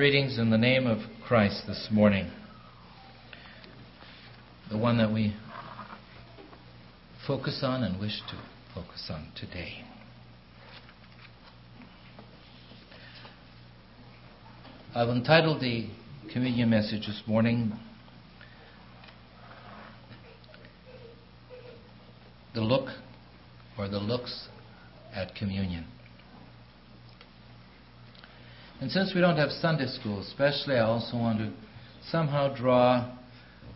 Greetings in the name of Christ this morning, the one that we focus on and wish to focus on today. I've entitled the communion message this morning The Look or the Looks at Communion. And since we don't have Sunday school, especially, I also want to somehow draw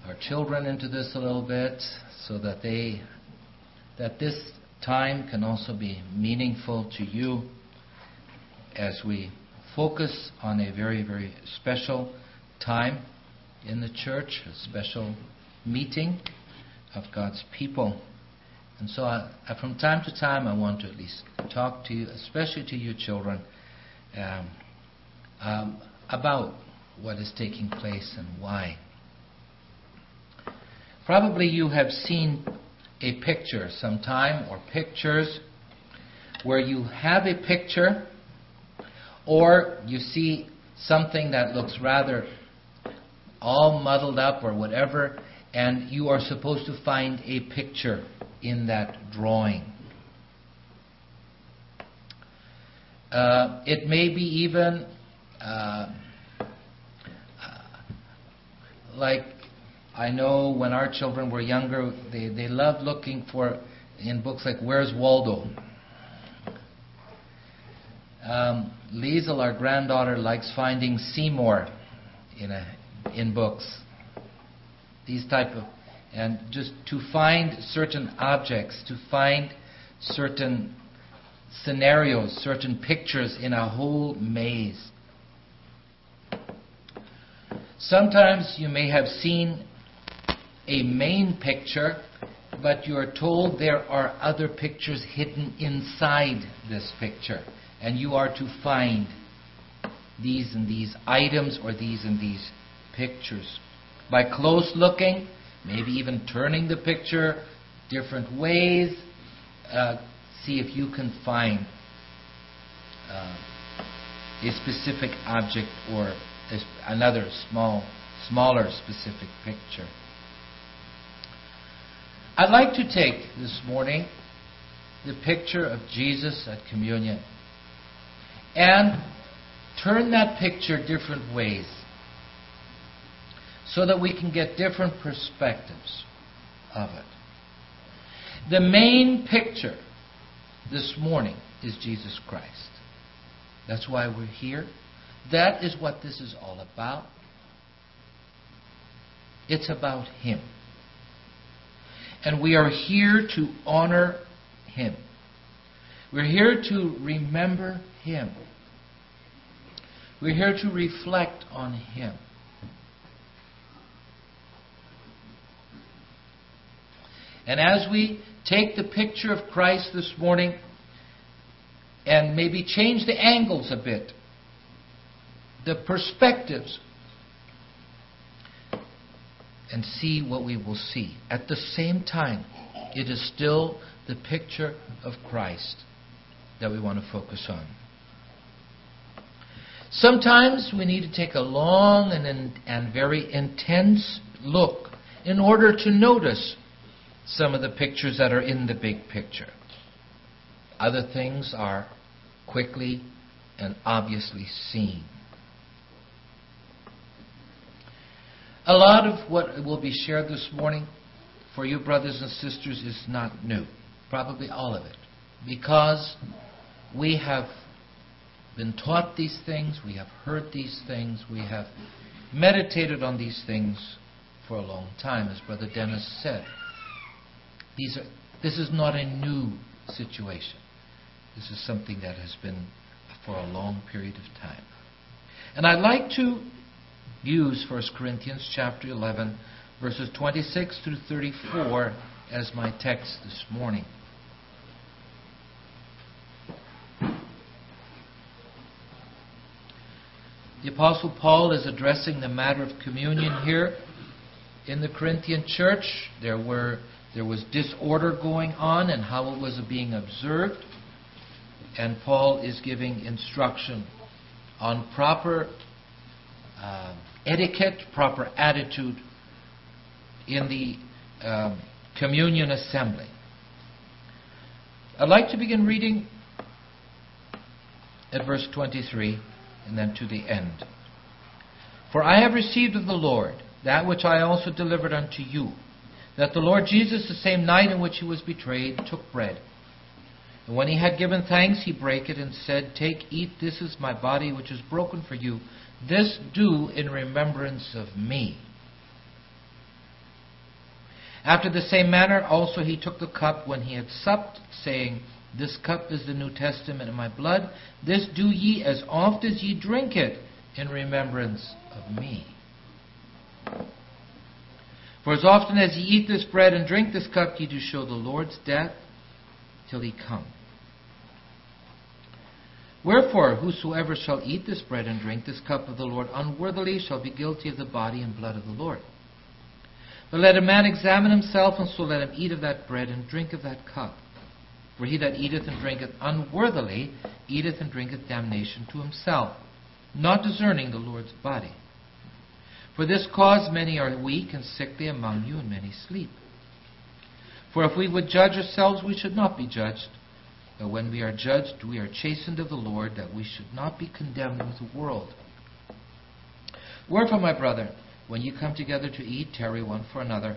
our children into this a little bit so that they that this time can also be meaningful to you as we focus on a very, very special time in the church, a special meeting of God's people. And so, I, from time to time, I want to at least talk to you, especially to you children, um, um, about what is taking place and why. Probably you have seen a picture sometime or pictures where you have a picture or you see something that looks rather all muddled up or whatever and you are supposed to find a picture in that drawing. Uh, it may be even uh, like I know when our children were younger, they, they loved looking for in books like Where's Waldo? Um, our granddaughter, likes finding Seymour in a, in books. These type of and just to find certain objects, to find certain scenarios, certain pictures in a whole maze. Sometimes you may have seen a main picture, but you are told there are other pictures hidden inside this picture, and you are to find these and these items or these and these pictures. By close looking, maybe even turning the picture different ways, uh, see if you can find uh, a specific object or another small, smaller specific picture. I'd like to take this morning the picture of Jesus at communion and turn that picture different ways so that we can get different perspectives of it. The main picture this morning is Jesus Christ. That's why we're here. That is what this is all about. It's about Him. And we are here to honor Him. We're here to remember Him. We're here to reflect on Him. And as we take the picture of Christ this morning and maybe change the angles a bit, the perspectives and see what we will see. At the same time, it is still the picture of Christ that we want to focus on. Sometimes we need to take a long and, and very intense look in order to notice some of the pictures that are in the big picture. Other things are quickly and obviously seen. A lot of what will be shared this morning for you, brothers and sisters, is not new. Probably all of it. Because we have been taught these things, we have heard these things, we have meditated on these things for a long time, as Brother Dennis said. These are, this is not a new situation. This is something that has been for a long period of time. And I'd like to use 1 Corinthians chapter 11, verses 26 through 34 as my text this morning. The Apostle Paul is addressing the matter of communion here in the Corinthian church. There were there was disorder going on and how it was being observed. And Paul is giving instruction on proper um, etiquette, proper attitude in the um, communion assembly. I'd like to begin reading at verse 23 and then to the end. For I have received of the Lord that which I also delivered unto you, that the Lord Jesus, the same night in which he was betrayed, took bread. And when he had given thanks, he brake it and said, Take, eat, this is my body which is broken for you. This do in remembrance of me. After the same manner also he took the cup when he had supped, saying, This cup is the New Testament in my blood. This do ye as oft as ye drink it in remembrance of me. For as often as ye eat this bread and drink this cup, ye do show the Lord's death till he come. Wherefore, whosoever shall eat this bread and drink this cup of the Lord unworthily shall be guilty of the body and blood of the Lord. But let a man examine himself, and so let him eat of that bread and drink of that cup. For he that eateth and drinketh unworthily eateth and drinketh damnation to himself, not discerning the Lord's body. For this cause many are weak and sickly among you, and many sleep. For if we would judge ourselves, we should not be judged. But when we are judged, we are chastened of the Lord, that we should not be condemned with the world. Wherefore, my brother, when you come together to eat, tarry one for another.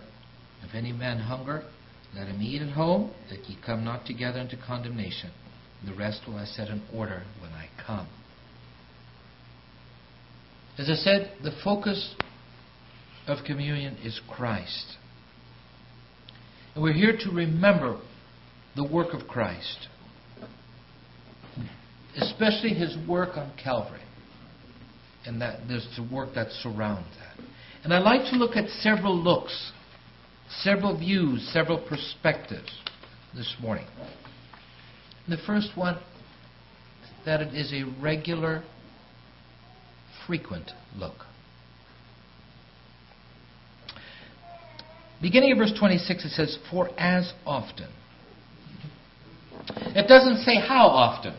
If any man hunger, let him eat at home, that ye come not together into condemnation. The rest will I set in order when I come. As I said, the focus of communion is Christ. And we're here to remember the work of Christ, especially his work on Calvary. And that there's the work that surrounds that. And I'd like to look at several looks, several views, several perspectives this morning. The first one, that it is a regular, frequent look. Beginning of verse 26, it says, For as often. It doesn't say how often.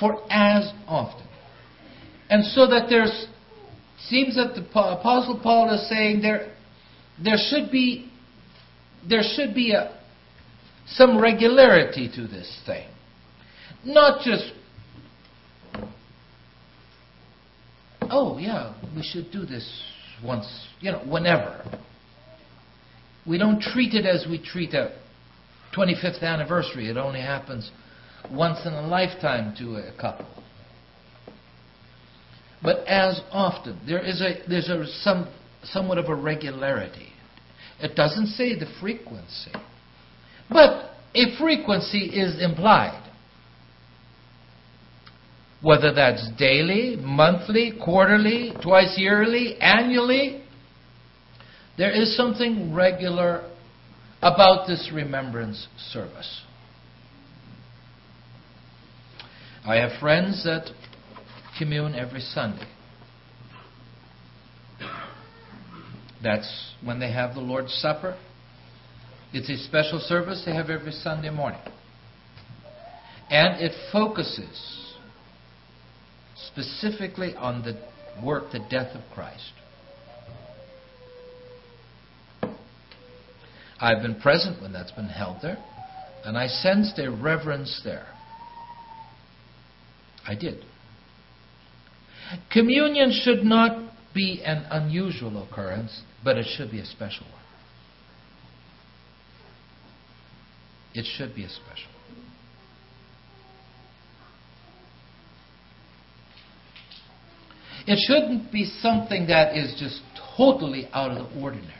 For as often. And so that there's seems that the apostle Paul is saying there there should be there should be a some regularity to this thing. Not just oh yeah, we should do this once, you know, whenever. We don't treat it as we treat a 25th anniversary. It only happens once in a lifetime to a couple but as often. There is a there's a some somewhat of a regularity. It doesn't say the frequency, but a frequency is implied. Whether that's daily, monthly, quarterly, twice yearly, annually, there is something regular about this remembrance service. I have friends that commune every Sunday. That's when they have the Lord's Supper. It's a special service they have every Sunday morning. And it focuses specifically on the work, the death of Christ. I've been present when that's been held there, and I sensed a reverence there. I did. Communion should not be an unusual occurrence, but it should be a special one. It should be a special. It shouldn't be something that is just totally out of the ordinary.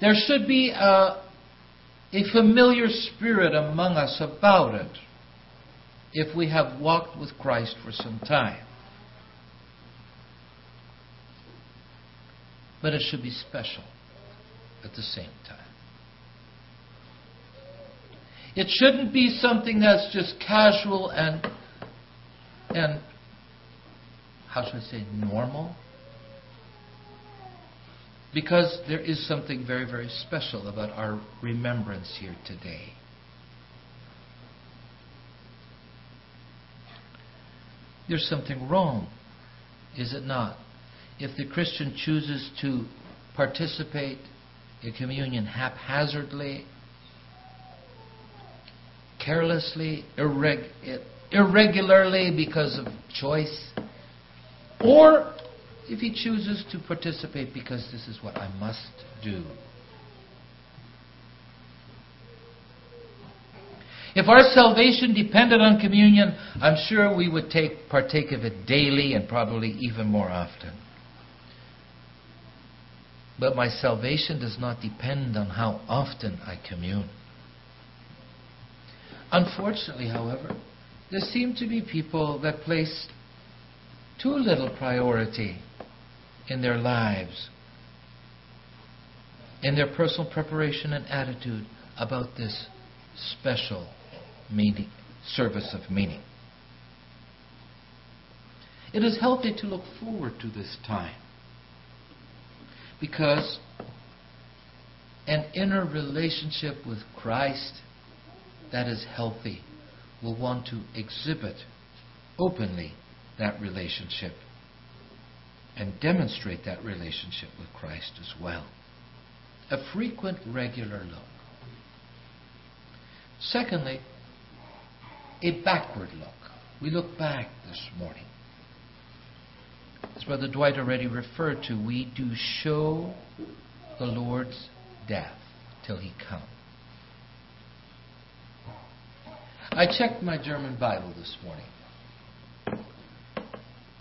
There should be a, a familiar spirit among us about it if we have walked with Christ for some time. But it should be special at the same time. It shouldn't be something that's just casual and and how should I say normal? Because there is something very, very special about our remembrance here today. There's something wrong, is it not? If the Christian chooses to participate in communion haphazardly, carelessly, irreg- irregularly because of choice, or if he chooses to participate because this is what I must do. If our salvation depended on communion, I'm sure we would take, partake of it daily and probably even more often. But my salvation does not depend on how often I commune. Unfortunately, however, there seem to be people that place too little priority in their lives, in their personal preparation and attitude about this special meaning, service of meaning. It is healthy to look forward to this time because an inner relationship with Christ that is healthy will want to exhibit openly that relationship and demonstrate that relationship with Christ as well. A frequent, regular look. Secondly, a backward look. We look back this morning. As Brother Dwight already referred to, we do show the Lord's death till he come. I checked my German Bible this morning.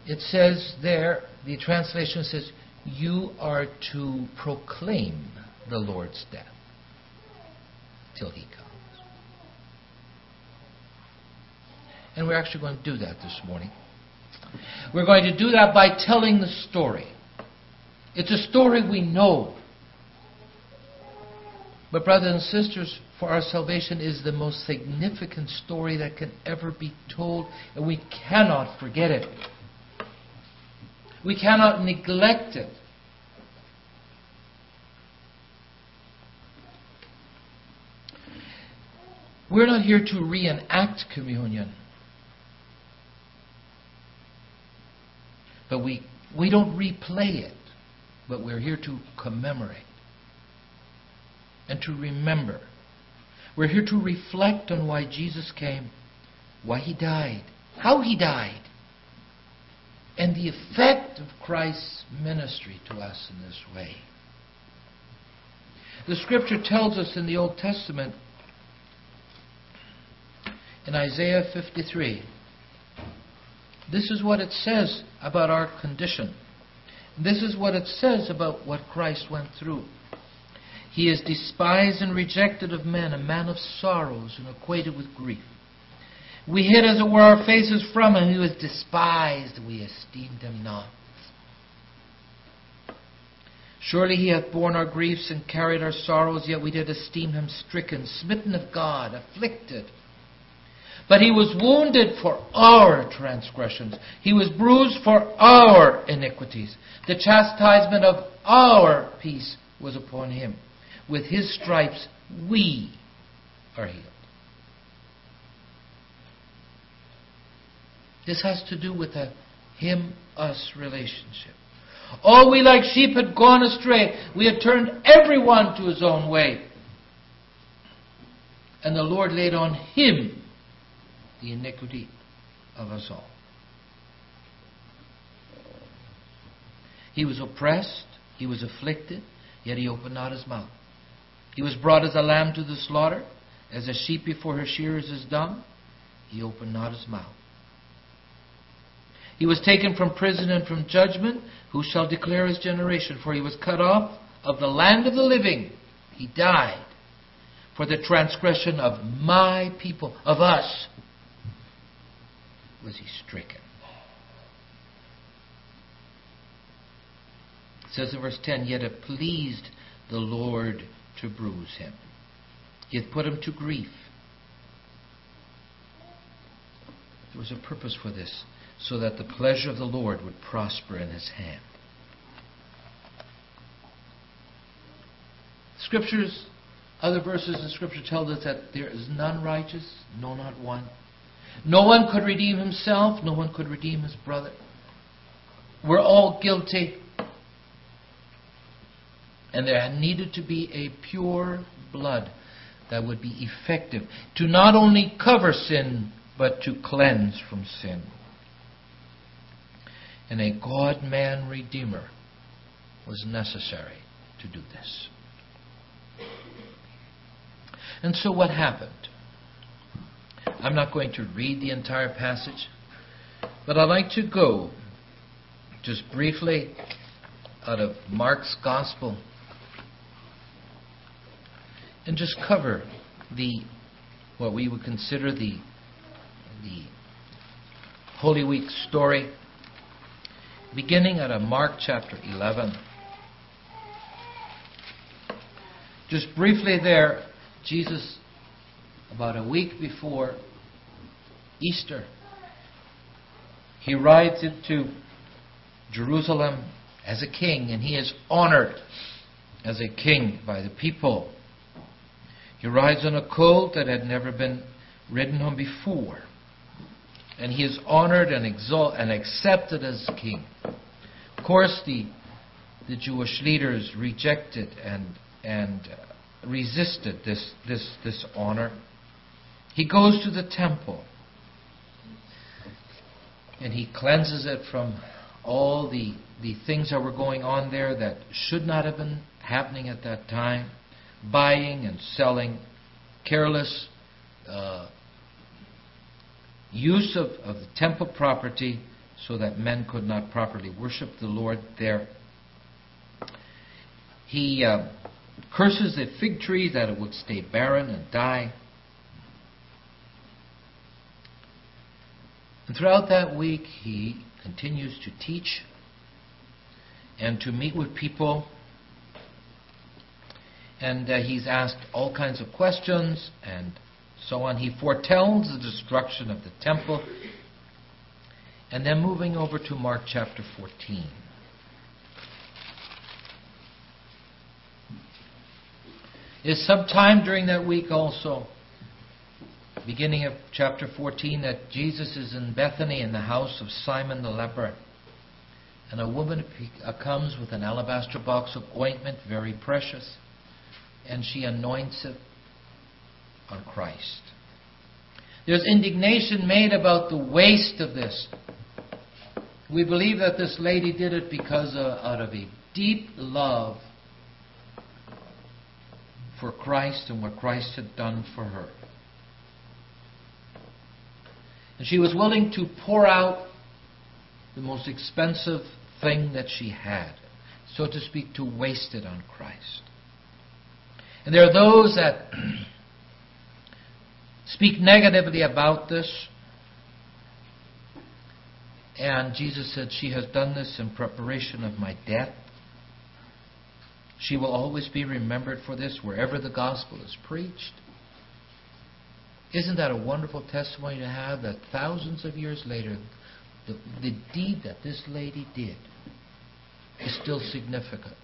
It says there, the translation says, You are to proclaim the Lord's death till he comes. And we're actually going to do that this morning. We're going to do that by telling the story. It's a story we know. But, brothers and sisters, for our salvation is the most significant story that can ever be told, and we cannot forget it. We cannot neglect it. We're not here to reenact communion. But we, we don't replay it, but we're here to commemorate and to remember. We're here to reflect on why Jesus came, why he died, how he died, and the effect of Christ's ministry to us in this way. The scripture tells us in the Old Testament, in Isaiah 53, this is what it says about our condition. This is what it says about what Christ went through. He is despised and rejected of men, a man of sorrows and acquainted with grief. We hid, as it were, our faces from him. He was despised, we esteemed him not. Surely he hath borne our griefs and carried our sorrows, yet we did esteem him stricken, smitten of God, afflicted. But he was wounded for our transgressions. He was bruised for our iniquities. The chastisement of our peace was upon him. With his stripes we are healed. This has to do with a him us relationship. All we like sheep had gone astray. We had turned everyone to his own way. And the Lord laid on him the iniquity of us all. He was oppressed, he was afflicted, yet he opened not his mouth. He was brought as a lamb to the slaughter, as a sheep before her shearers is dumb, he opened not his mouth. He was taken from prison and from judgment. Who shall declare his generation? For he was cut off of the land of the living. He died for the transgression of my people, of us, was he stricken. It says in verse 10 Yet it pleased the Lord to bruise him, he hath put him to grief. There was a purpose for this, so that the pleasure of the Lord would prosper in his hand. Scriptures, other verses in Scripture tell us that there is none righteous, no, not one. No one could redeem himself, no one could redeem his brother. We're all guilty. And there needed to be a pure blood that would be effective to not only cover sin, but to cleanse from sin. And a God man Redeemer was necessary to do this. And so what happened? I'm not going to read the entire passage, but I'd like to go just briefly out of Mark's Gospel and just cover the what we would consider the the Holy Week story beginning at a Mark chapter 11 just briefly there Jesus about a week before Easter he rides into Jerusalem as a king and he is honored as a king by the people he rides on a colt that had never been ridden on before. And he is honored and exalted and accepted as king. Of course, the, the Jewish leaders rejected and, and resisted this, this, this honor. He goes to the temple and he cleanses it from all the, the things that were going on there that should not have been happening at that time buying and selling, careless uh, use of, of the temple property so that men could not properly worship the Lord there. He uh, curses the fig tree that it would stay barren and die. And throughout that week, he continues to teach and to meet with people and uh, he's asked all kinds of questions and so on. He foretells the destruction of the temple. And then moving over to Mark chapter 14. Is sometime during that week also, beginning of chapter 14, that Jesus is in Bethany in the house of Simon the leper. And a woman comes with an alabaster box of ointment, very precious and she anoints it on Christ. There's indignation made about the waste of this. We believe that this lady did it because of, out of a deep love for Christ and what Christ had done for her. And she was willing to pour out the most expensive thing that she had, so to speak, to waste it on Christ. And there are those that speak negatively about this. And Jesus said, She has done this in preparation of my death. She will always be remembered for this wherever the gospel is preached. Isn't that a wonderful testimony to have that thousands of years later, the, the deed that this lady did is still significant?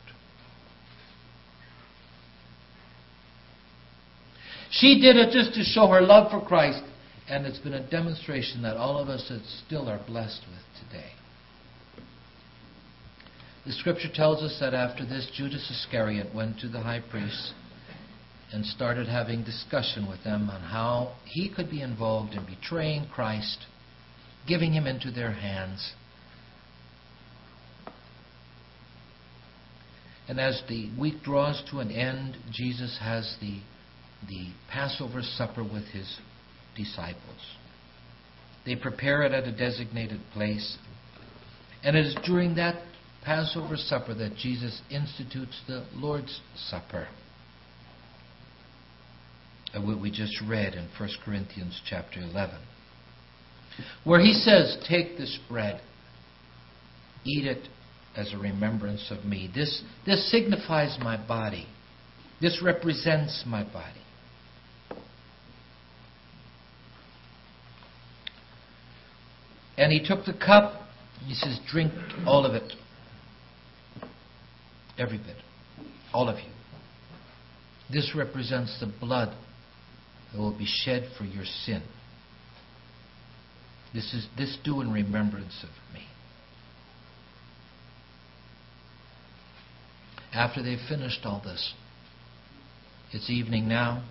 She did it just to show her love for Christ, and it's been a demonstration that all of us still are blessed with today. The scripture tells us that after this, Judas Iscariot went to the high priest and started having discussion with them on how he could be involved in betraying Christ, giving him into their hands. And as the week draws to an end, Jesus has the the Passover supper with his disciples. They prepare it at a designated place. And it is during that Passover supper that Jesus institutes the Lord's Supper. Uh, what we just read in 1 Corinthians chapter 11. Where he says, Take this bread, eat it as a remembrance of me. This, this signifies my body. This represents my body. And he took the cup. He says, Drink all of it. Every bit. All of you. This represents the blood that will be shed for your sin. This is this do in remembrance of me. After they've finished all this, it's evening now,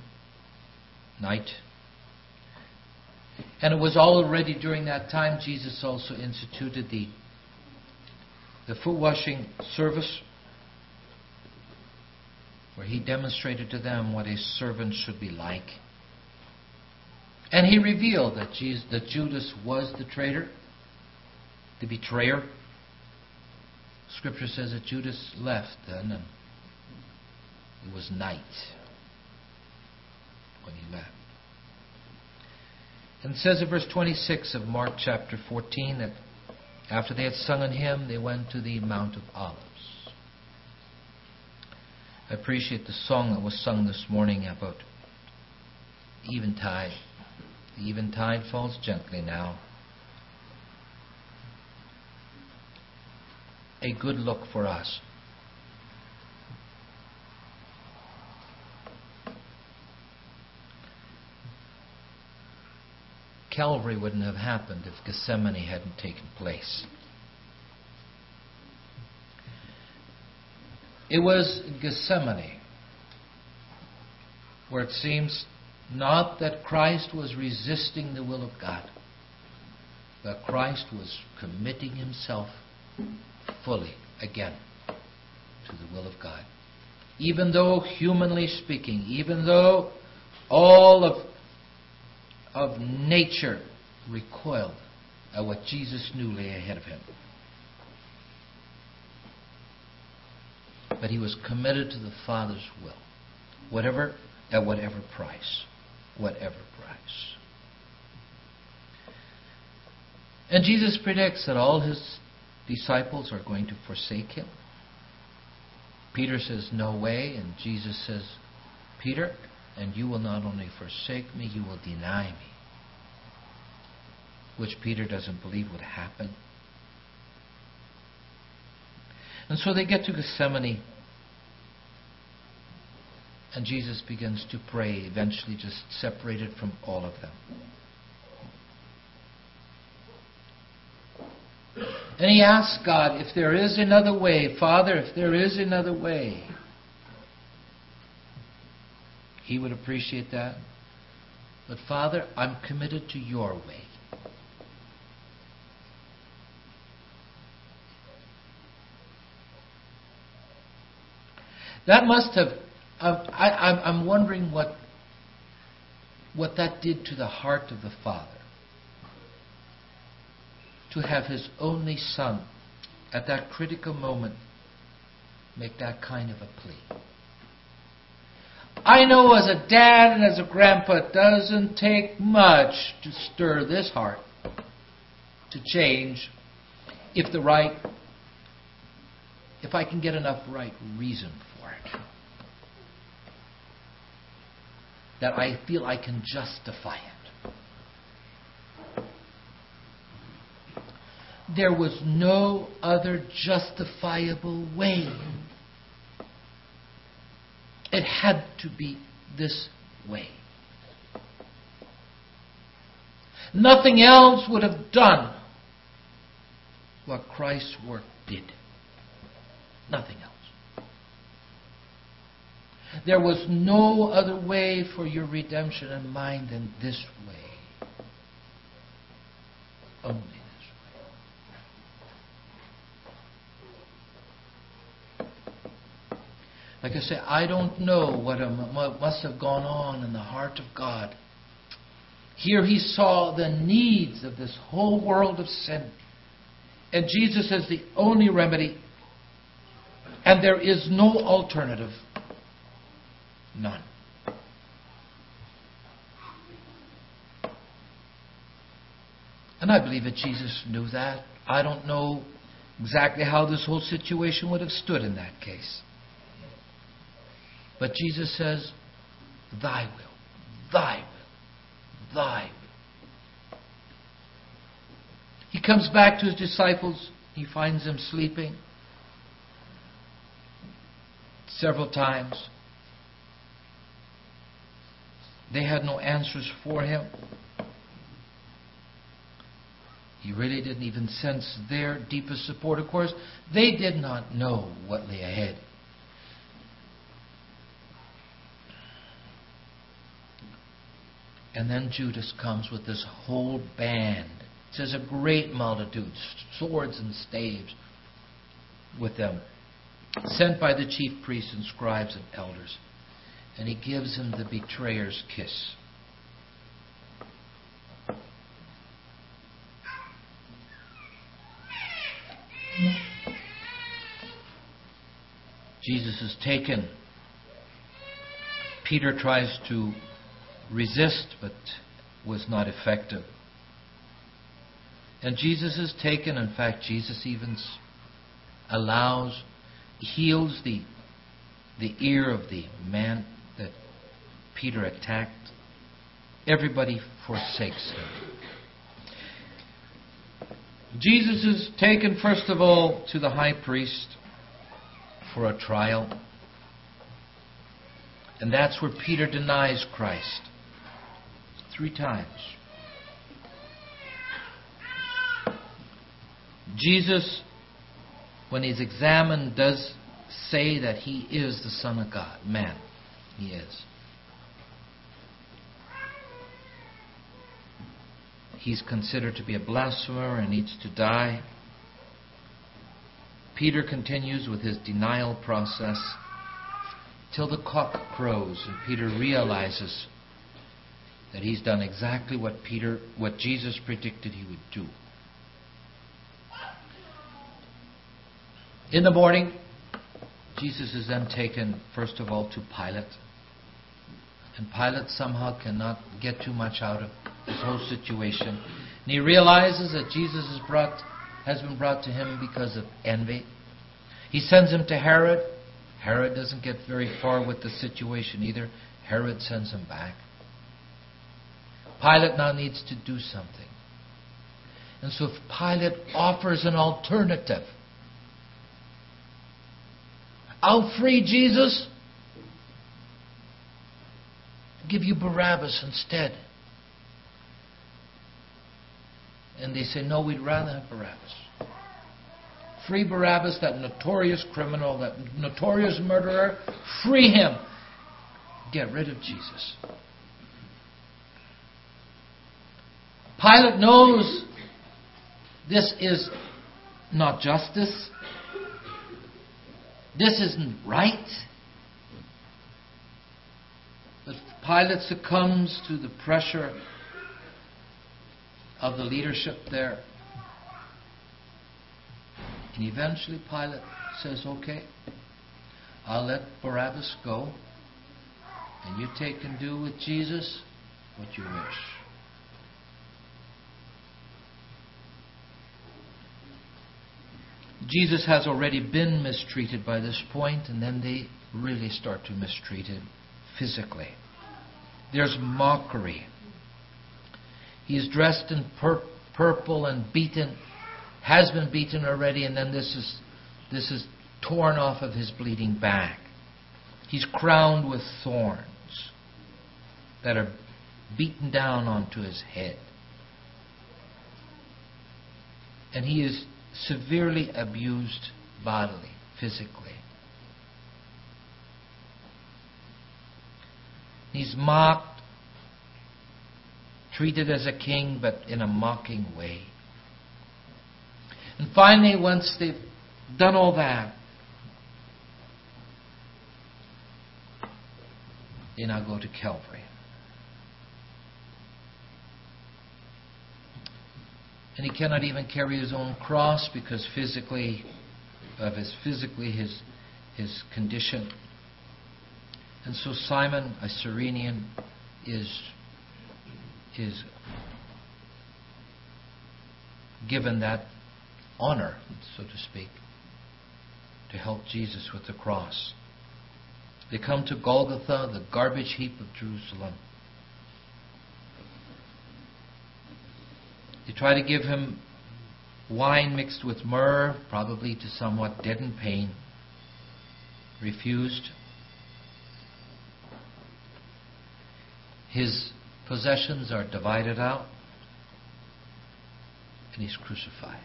night. And it was already during that time Jesus also instituted the, the foot washing service where he demonstrated to them what a servant should be like. And he revealed that, Jesus, that Judas was the traitor, the betrayer. Scripture says that Judas left then, and it was night when he left. And it says in verse 26 of Mark chapter 14 that after they had sung an hymn, they went to the Mount of Olives. I appreciate the song that was sung this morning about eventide. The eventide falls gently now. A good look for us. Calvary wouldn't have happened if Gethsemane hadn't taken place. It was Gethsemane where it seems not that Christ was resisting the will of God, but Christ was committing himself fully again to the will of God. Even though, humanly speaking, even though all of, of nature recoiled at what Jesus knew lay ahead of him. But he was committed to the Father's will, whatever at whatever price whatever price. And Jesus predicts that all his disciples are going to forsake him. Peter says, No way. And Jesus says, Peter, and you will not only forsake me, you will deny me. Which Peter doesn't believe would happen. And so they get to Gethsemane. And Jesus begins to pray, eventually just separated from all of them. And he asks God, if there is another way, Father, if there is another way, he would appreciate that. But Father, I'm committed to your way. That must have I, I'm wondering what, what that did to the heart of the Father. To have his only son at that critical moment make that kind of a plea. I know as a dad and as a grandpa, it doesn't take much to stir this heart to change if the right, if I can get enough right reason for it that I feel I can justify it. There was no other justifiable way. It had to be this way. Nothing else would have done what Christ's work did. Nothing else. There was no other way for your redemption and mine than this way. Only this way. Like I say, I don't know what, um, what must have gone on in the heart of God. Here he saw the needs of this whole world of sin. And Jesus is the only remedy. And there is no alternative. None. And I believe that Jesus knew that. I don't know exactly how this whole situation would have stood in that case. But Jesus says, Thy will, Thy will, Thy will. He comes back to his disciples. He finds them sleeping several times. They had no answers for him. He really didn't even sense their deepest support. Of course, they did not know what lay ahead. And then Judas comes with this whole band. It says a great multitude, swords and staves with them, sent by the chief priests and scribes and elders. And he gives him the betrayer's kiss. Jesus is taken. Peter tries to resist, but was not effective. And Jesus is taken. In fact, Jesus even allows, heals the, the ear of the man that Peter attacked. Everybody forsakes him. Jesus is taken, first of all, to the high priest for a trial. And that's where Peter denies Christ. Three times. Jesus, when he's examined, does say that he is the Son of God. Man, he is. He's considered to be a blasphemer and needs to die. Peter continues with his denial process till the cock crows and Peter realizes that he's done exactly what Peter what Jesus predicted he would do. In the morning, Jesus is then taken first of all to Pilate. And Pilate somehow cannot get too much out of this whole situation. And he realizes that Jesus is brought has been brought to him because of envy. He sends him to Herod. Herod doesn't get very far with the situation either. Herod sends him back. Pilate now needs to do something. And so if Pilate offers an alternative, I'll free Jesus, give you Barabbas instead. And they say, No, we'd rather have Barabbas. Free Barabbas, that notorious criminal, that notorious murderer. Free him. Get rid of Jesus. Pilate knows this is not justice. This isn't right. But Pilate succumbs to the pressure of the leadership there. And eventually Pilate says, Okay, I'll let Barabbas go, and you take and do with Jesus what you wish. Jesus has already been mistreated by this point, and then they really start to mistreat him physically. There's mockery. He's dressed in pur- purple and beaten, has been beaten already, and then this is, this is torn off of his bleeding back. He's crowned with thorns that are beaten down onto his head. And he is severely abused bodily, physically. He's mocked, treated as a king, but in a mocking way. And finally, once they've done all that, they now go to Calvary. And he cannot even carry his own cross because physically of his physically his his condition. And so Simon, a Cyrenian, is is given that honor, so to speak, to help Jesus with the cross. They come to Golgotha, the garbage heap of Jerusalem. They try to give him wine mixed with myrrh, probably to somewhat deaden pain. Refused. His possessions are divided out. and he's crucified.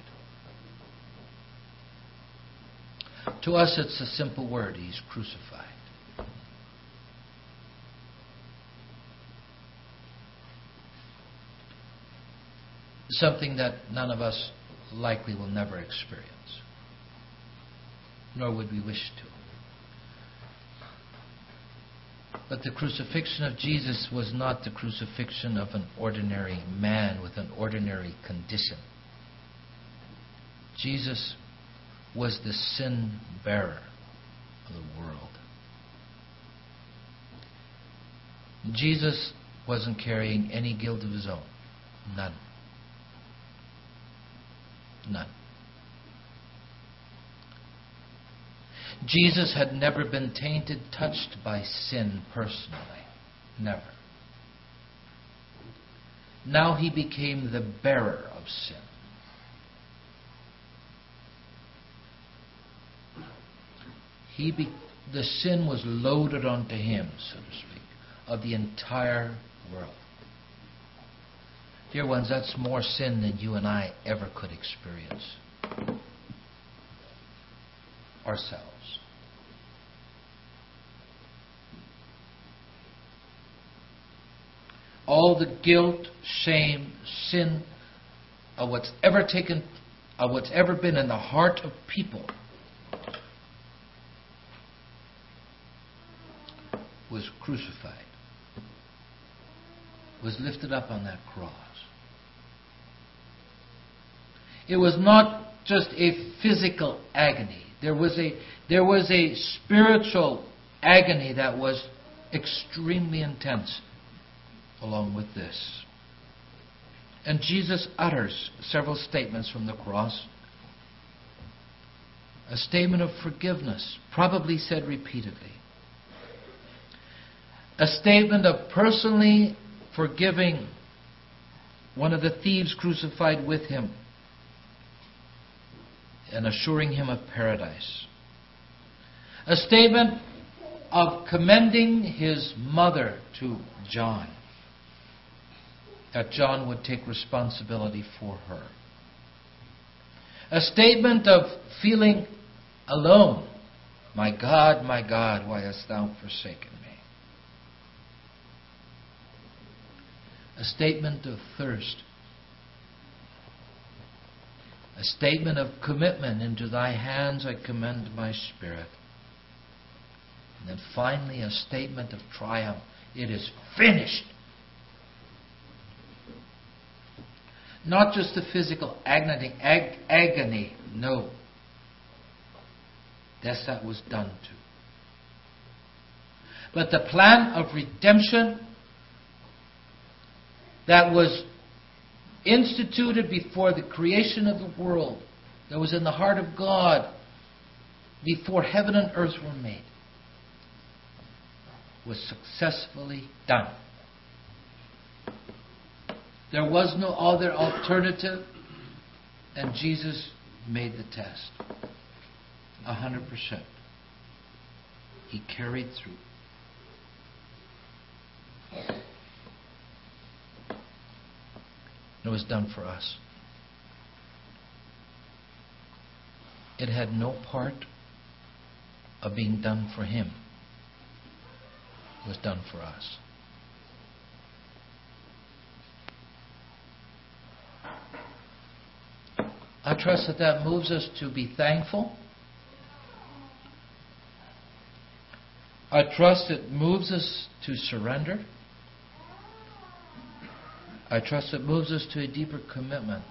To us, it's a simple word He's crucified. Something that none of us likely will never experience, nor would we wish to. But the crucifixion of Jesus was not the crucifixion of an ordinary man with an ordinary condition. Jesus was the sin bearer of the world. Jesus wasn't carrying any guilt of his own. None. None. Jesus had never been tainted, touched by sin personally. Never. Now he became the bearer of sin. He be, the sin was loaded onto him, so to speak, of the entire world. Dear ones, that's more sin than you and I ever could experience ourselves. All the guilt, shame, sin of what's ever taken, of what's ever been in the heart of people was crucified, was lifted up on that cross. It was not just a physical agony. There was a, there was a spiritual agony that was extremely intense along with this. And Jesus utters several statements from the cross. A statement of forgiveness, probably said repeatedly. A statement of personally forgiving one of the thieves crucified with him and assuring him of paradise. A statement of commending his mother to John, that John would take responsibility for her. A statement of feeling alone. My God, my God, why hast thou forsaken me? A statement of thirst a statement of commitment into thy hands I commend my spirit. And then finally, a statement of triumph. It is finished. Not just the physical agony, ag- agony no. That's that was done to. But the plan of redemption that was instituted before the creation of the world, that was in the heart of God before heaven and earth were made, was successfully done. There was no other alternative, and Jesus made the test. Hundred percent. He carried through. It was done for us. It had no part of being done for him. It was done for us. I trust that that moves us to be thankful. I trust it moves us to surrender. I trust it moves us to a deeper commitment.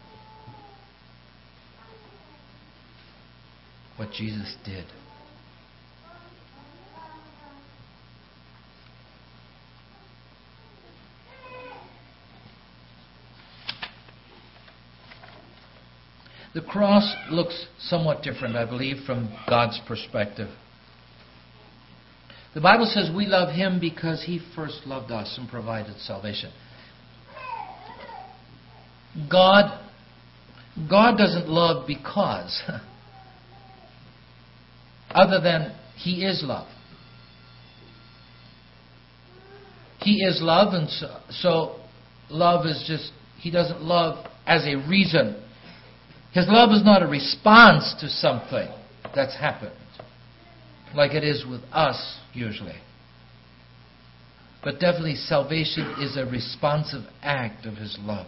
What Jesus did. The cross looks somewhat different, I believe, from God's perspective. The Bible says we love Him because He first loved us and provided salvation. God, God doesn't love because, other than He is love. He is love, and so, so love is just, He doesn't love as a reason. His love is not a response to something that's happened, like it is with us usually. But definitely, salvation is a responsive act of His love.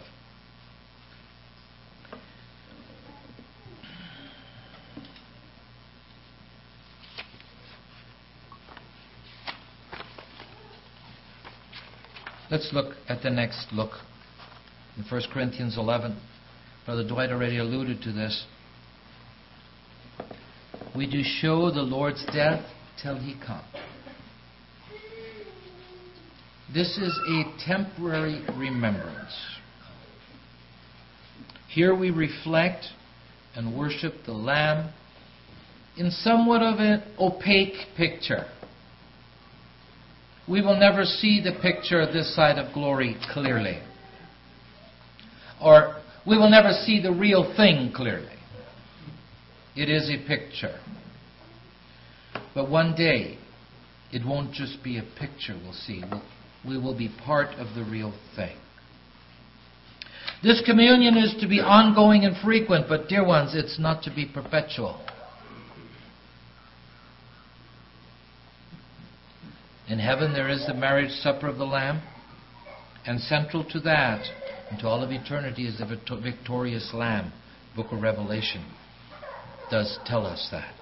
Let's look at the next look in 1 Corinthians 11. Brother Dwight already alluded to this. We do show the Lord's death till he come. This is a temporary remembrance. Here we reflect and worship the Lamb in somewhat of an opaque picture. We will never see the picture of this side of glory clearly. Or we will never see the real thing clearly. It is a picture. But one day, it won't just be a picture we'll see. We'll, we will be part of the real thing. This communion is to be ongoing and frequent, but dear ones, it's not to be perpetual. In heaven, there is the marriage supper of the Lamb, and central to that, and to all of eternity, is the victorious Lamb. Book of Revelation does tell us that.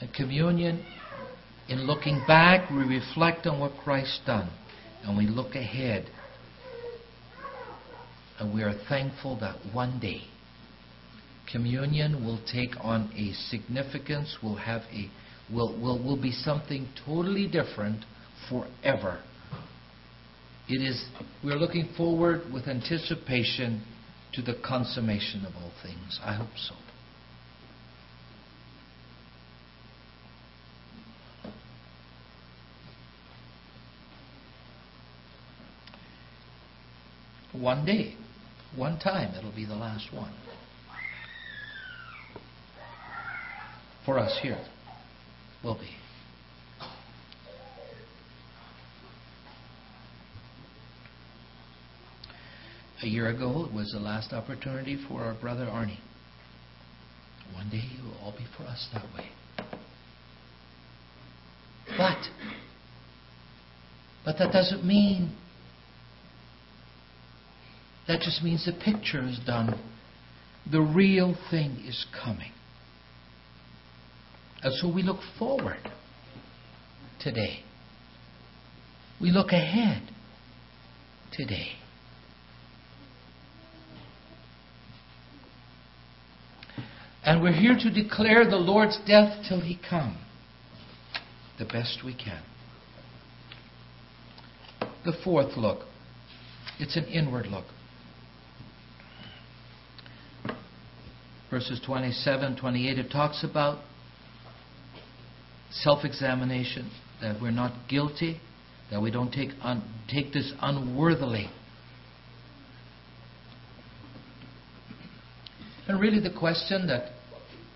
And communion, in looking back, we reflect on what Christ done, and we look ahead, and we are thankful that one day communion will take on a significance, will have a will, will, will be something totally different forever. It is, we're looking forward with anticipation to the consummation of all things. I hope so. One day, one time, it'll be the last one. For us here will be. A year ago, it was the last opportunity for our brother Arnie. One day it will all be for us that way. But, but that doesn't mean, that just means the picture is done. The real thing is coming. And so we look forward today. We look ahead today. And we're here to declare the Lord's death till He come the best we can. The fourth look it's an inward look. Verses 27, 28, it talks about self examination, that we're not guilty, that we don't take, un, take this unworthily. And really, the question that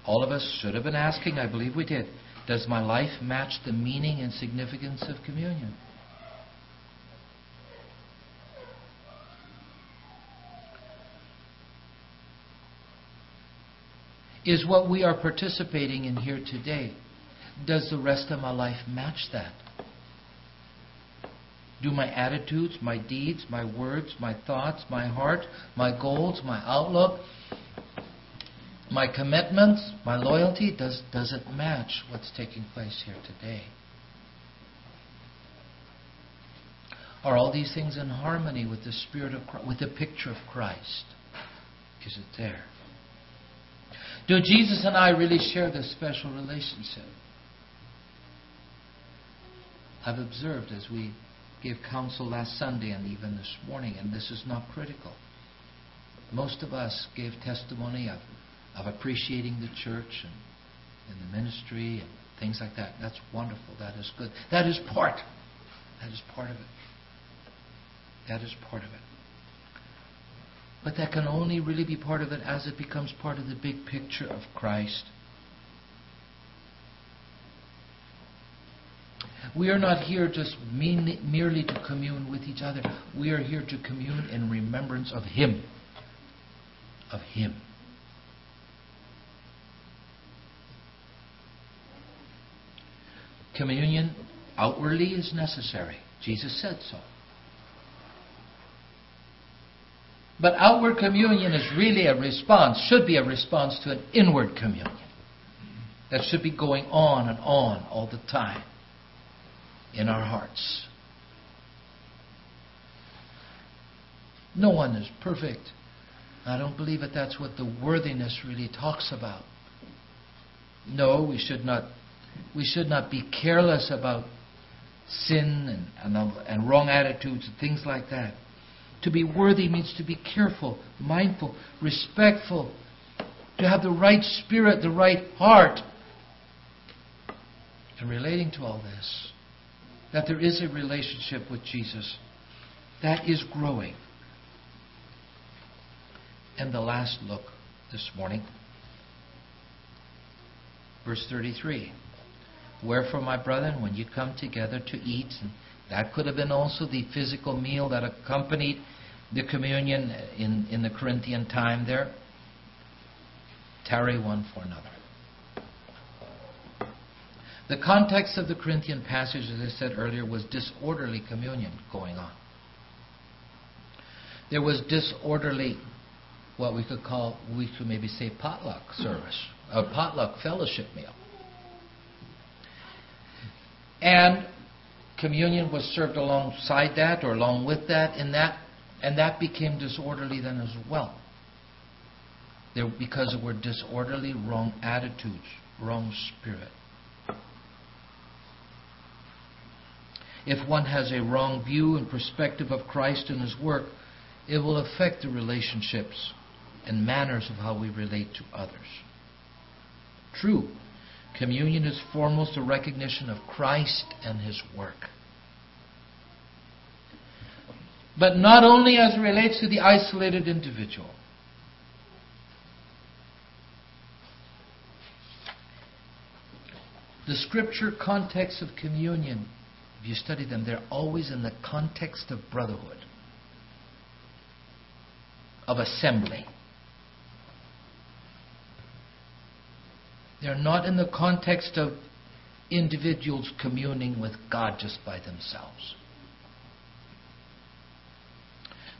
all of us should have been asking, I believe we did does my life match the meaning and significance of communion? Is what we are participating in here today does the rest of my life match that? Do my attitudes, my deeds, my words, my thoughts, my heart, my goals, my outlook, my commitments, my loyalty, does, does it match what's taking place here today? Are all these things in harmony with the spirit of Christ, with the picture of Christ? Is it there? Do Jesus and I really share this special relationship? I've observed as we gave counsel last Sunday and even this morning, and this is not critical. Most of us gave testimony of, of appreciating the church and, and the ministry and things like that. That's wonderful. That is good. That is part. That is part of it. That is part of it. But that can only really be part of it as it becomes part of the big picture of Christ We are not here just merely to commune with each other. We are here to commune in remembrance of Him, of Him. Communion outwardly is necessary. Jesus said so. But outward communion is really a response, should be a response to an inward communion that should be going on and on all the time in our hearts. No one is perfect. I don't believe that that's what the worthiness really talks about. No, we should not we should not be careless about sin and, and, and wrong attitudes and things like that. To be worthy means to be careful, mindful, respectful, to have the right spirit, the right heart. And relating to all this, that there is a relationship with Jesus that is growing. And the last look this morning, verse 33. Wherefore, my brethren, when you come together to eat, and that could have been also the physical meal that accompanied the communion in, in the Corinthian time there, tarry one for another. The context of the Corinthian passage, as I said earlier, was disorderly communion going on. There was disorderly, what we could call, we could maybe say potluck service, a potluck fellowship meal. And communion was served alongside that or along with that, and that, and that became disorderly then as well. There, because there were disorderly, wrong attitudes, wrong spirit. If one has a wrong view and perspective of Christ and His work, it will affect the relationships and manners of how we relate to others. True, Communion is foremost a recognition of Christ and His work. But not only as it relates to the isolated individual. The scripture context of communion, if you study them, they're always in the context of brotherhood, of assembly. They're not in the context of individuals communing with God just by themselves.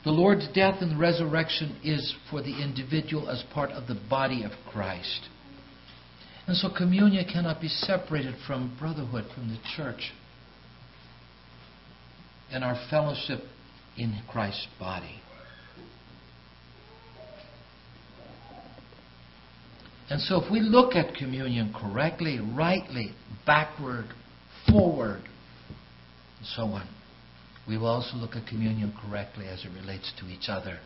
The Lord's death and resurrection is for the individual as part of the body of Christ. And so communion cannot be separated from brotherhood, from the church, and our fellowship in Christ's body. And so, if we look at communion correctly, rightly, backward, forward, and so on, we will also look at communion correctly as it relates to each other.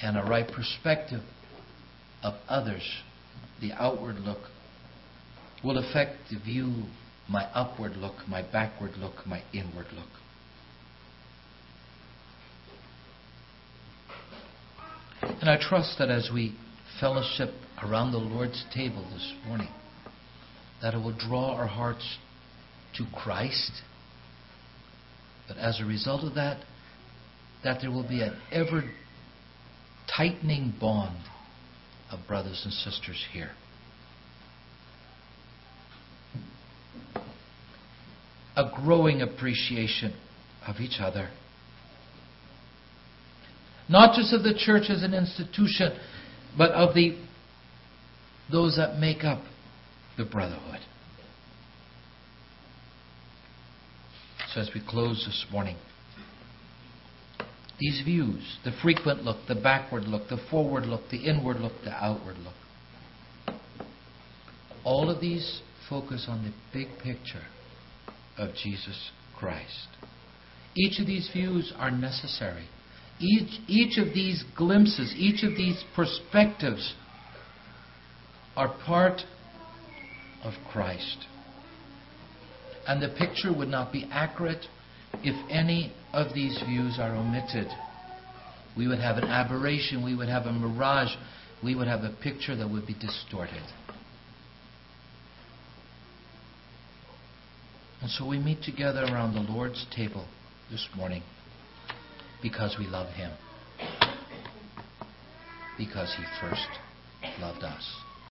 And a right perspective of others, the outward look, will affect the view, my upward look, my backward look, my inward look. And I trust that as we fellowship around the Lord's table this morning, that it will draw our hearts to Christ. But as a result of that, that there will be an ever tightening bond of brothers and sisters here. A growing appreciation of each other not just of the church as an institution, but of the those that make up the brotherhood. So as we close this morning, these views, the frequent look, the backward look, the forward look, the inward look, the outward look, all of these focus on the big picture of Jesus Christ. Each of these views are necessary each, each of these glimpses, each of these perspectives are part of Christ. And the picture would not be accurate if any of these views are omitted. We would have an aberration, we would have a mirage, we would have a picture that would be distorted. And so we meet together around the Lord's table this morning because we love Him, because He first loved us.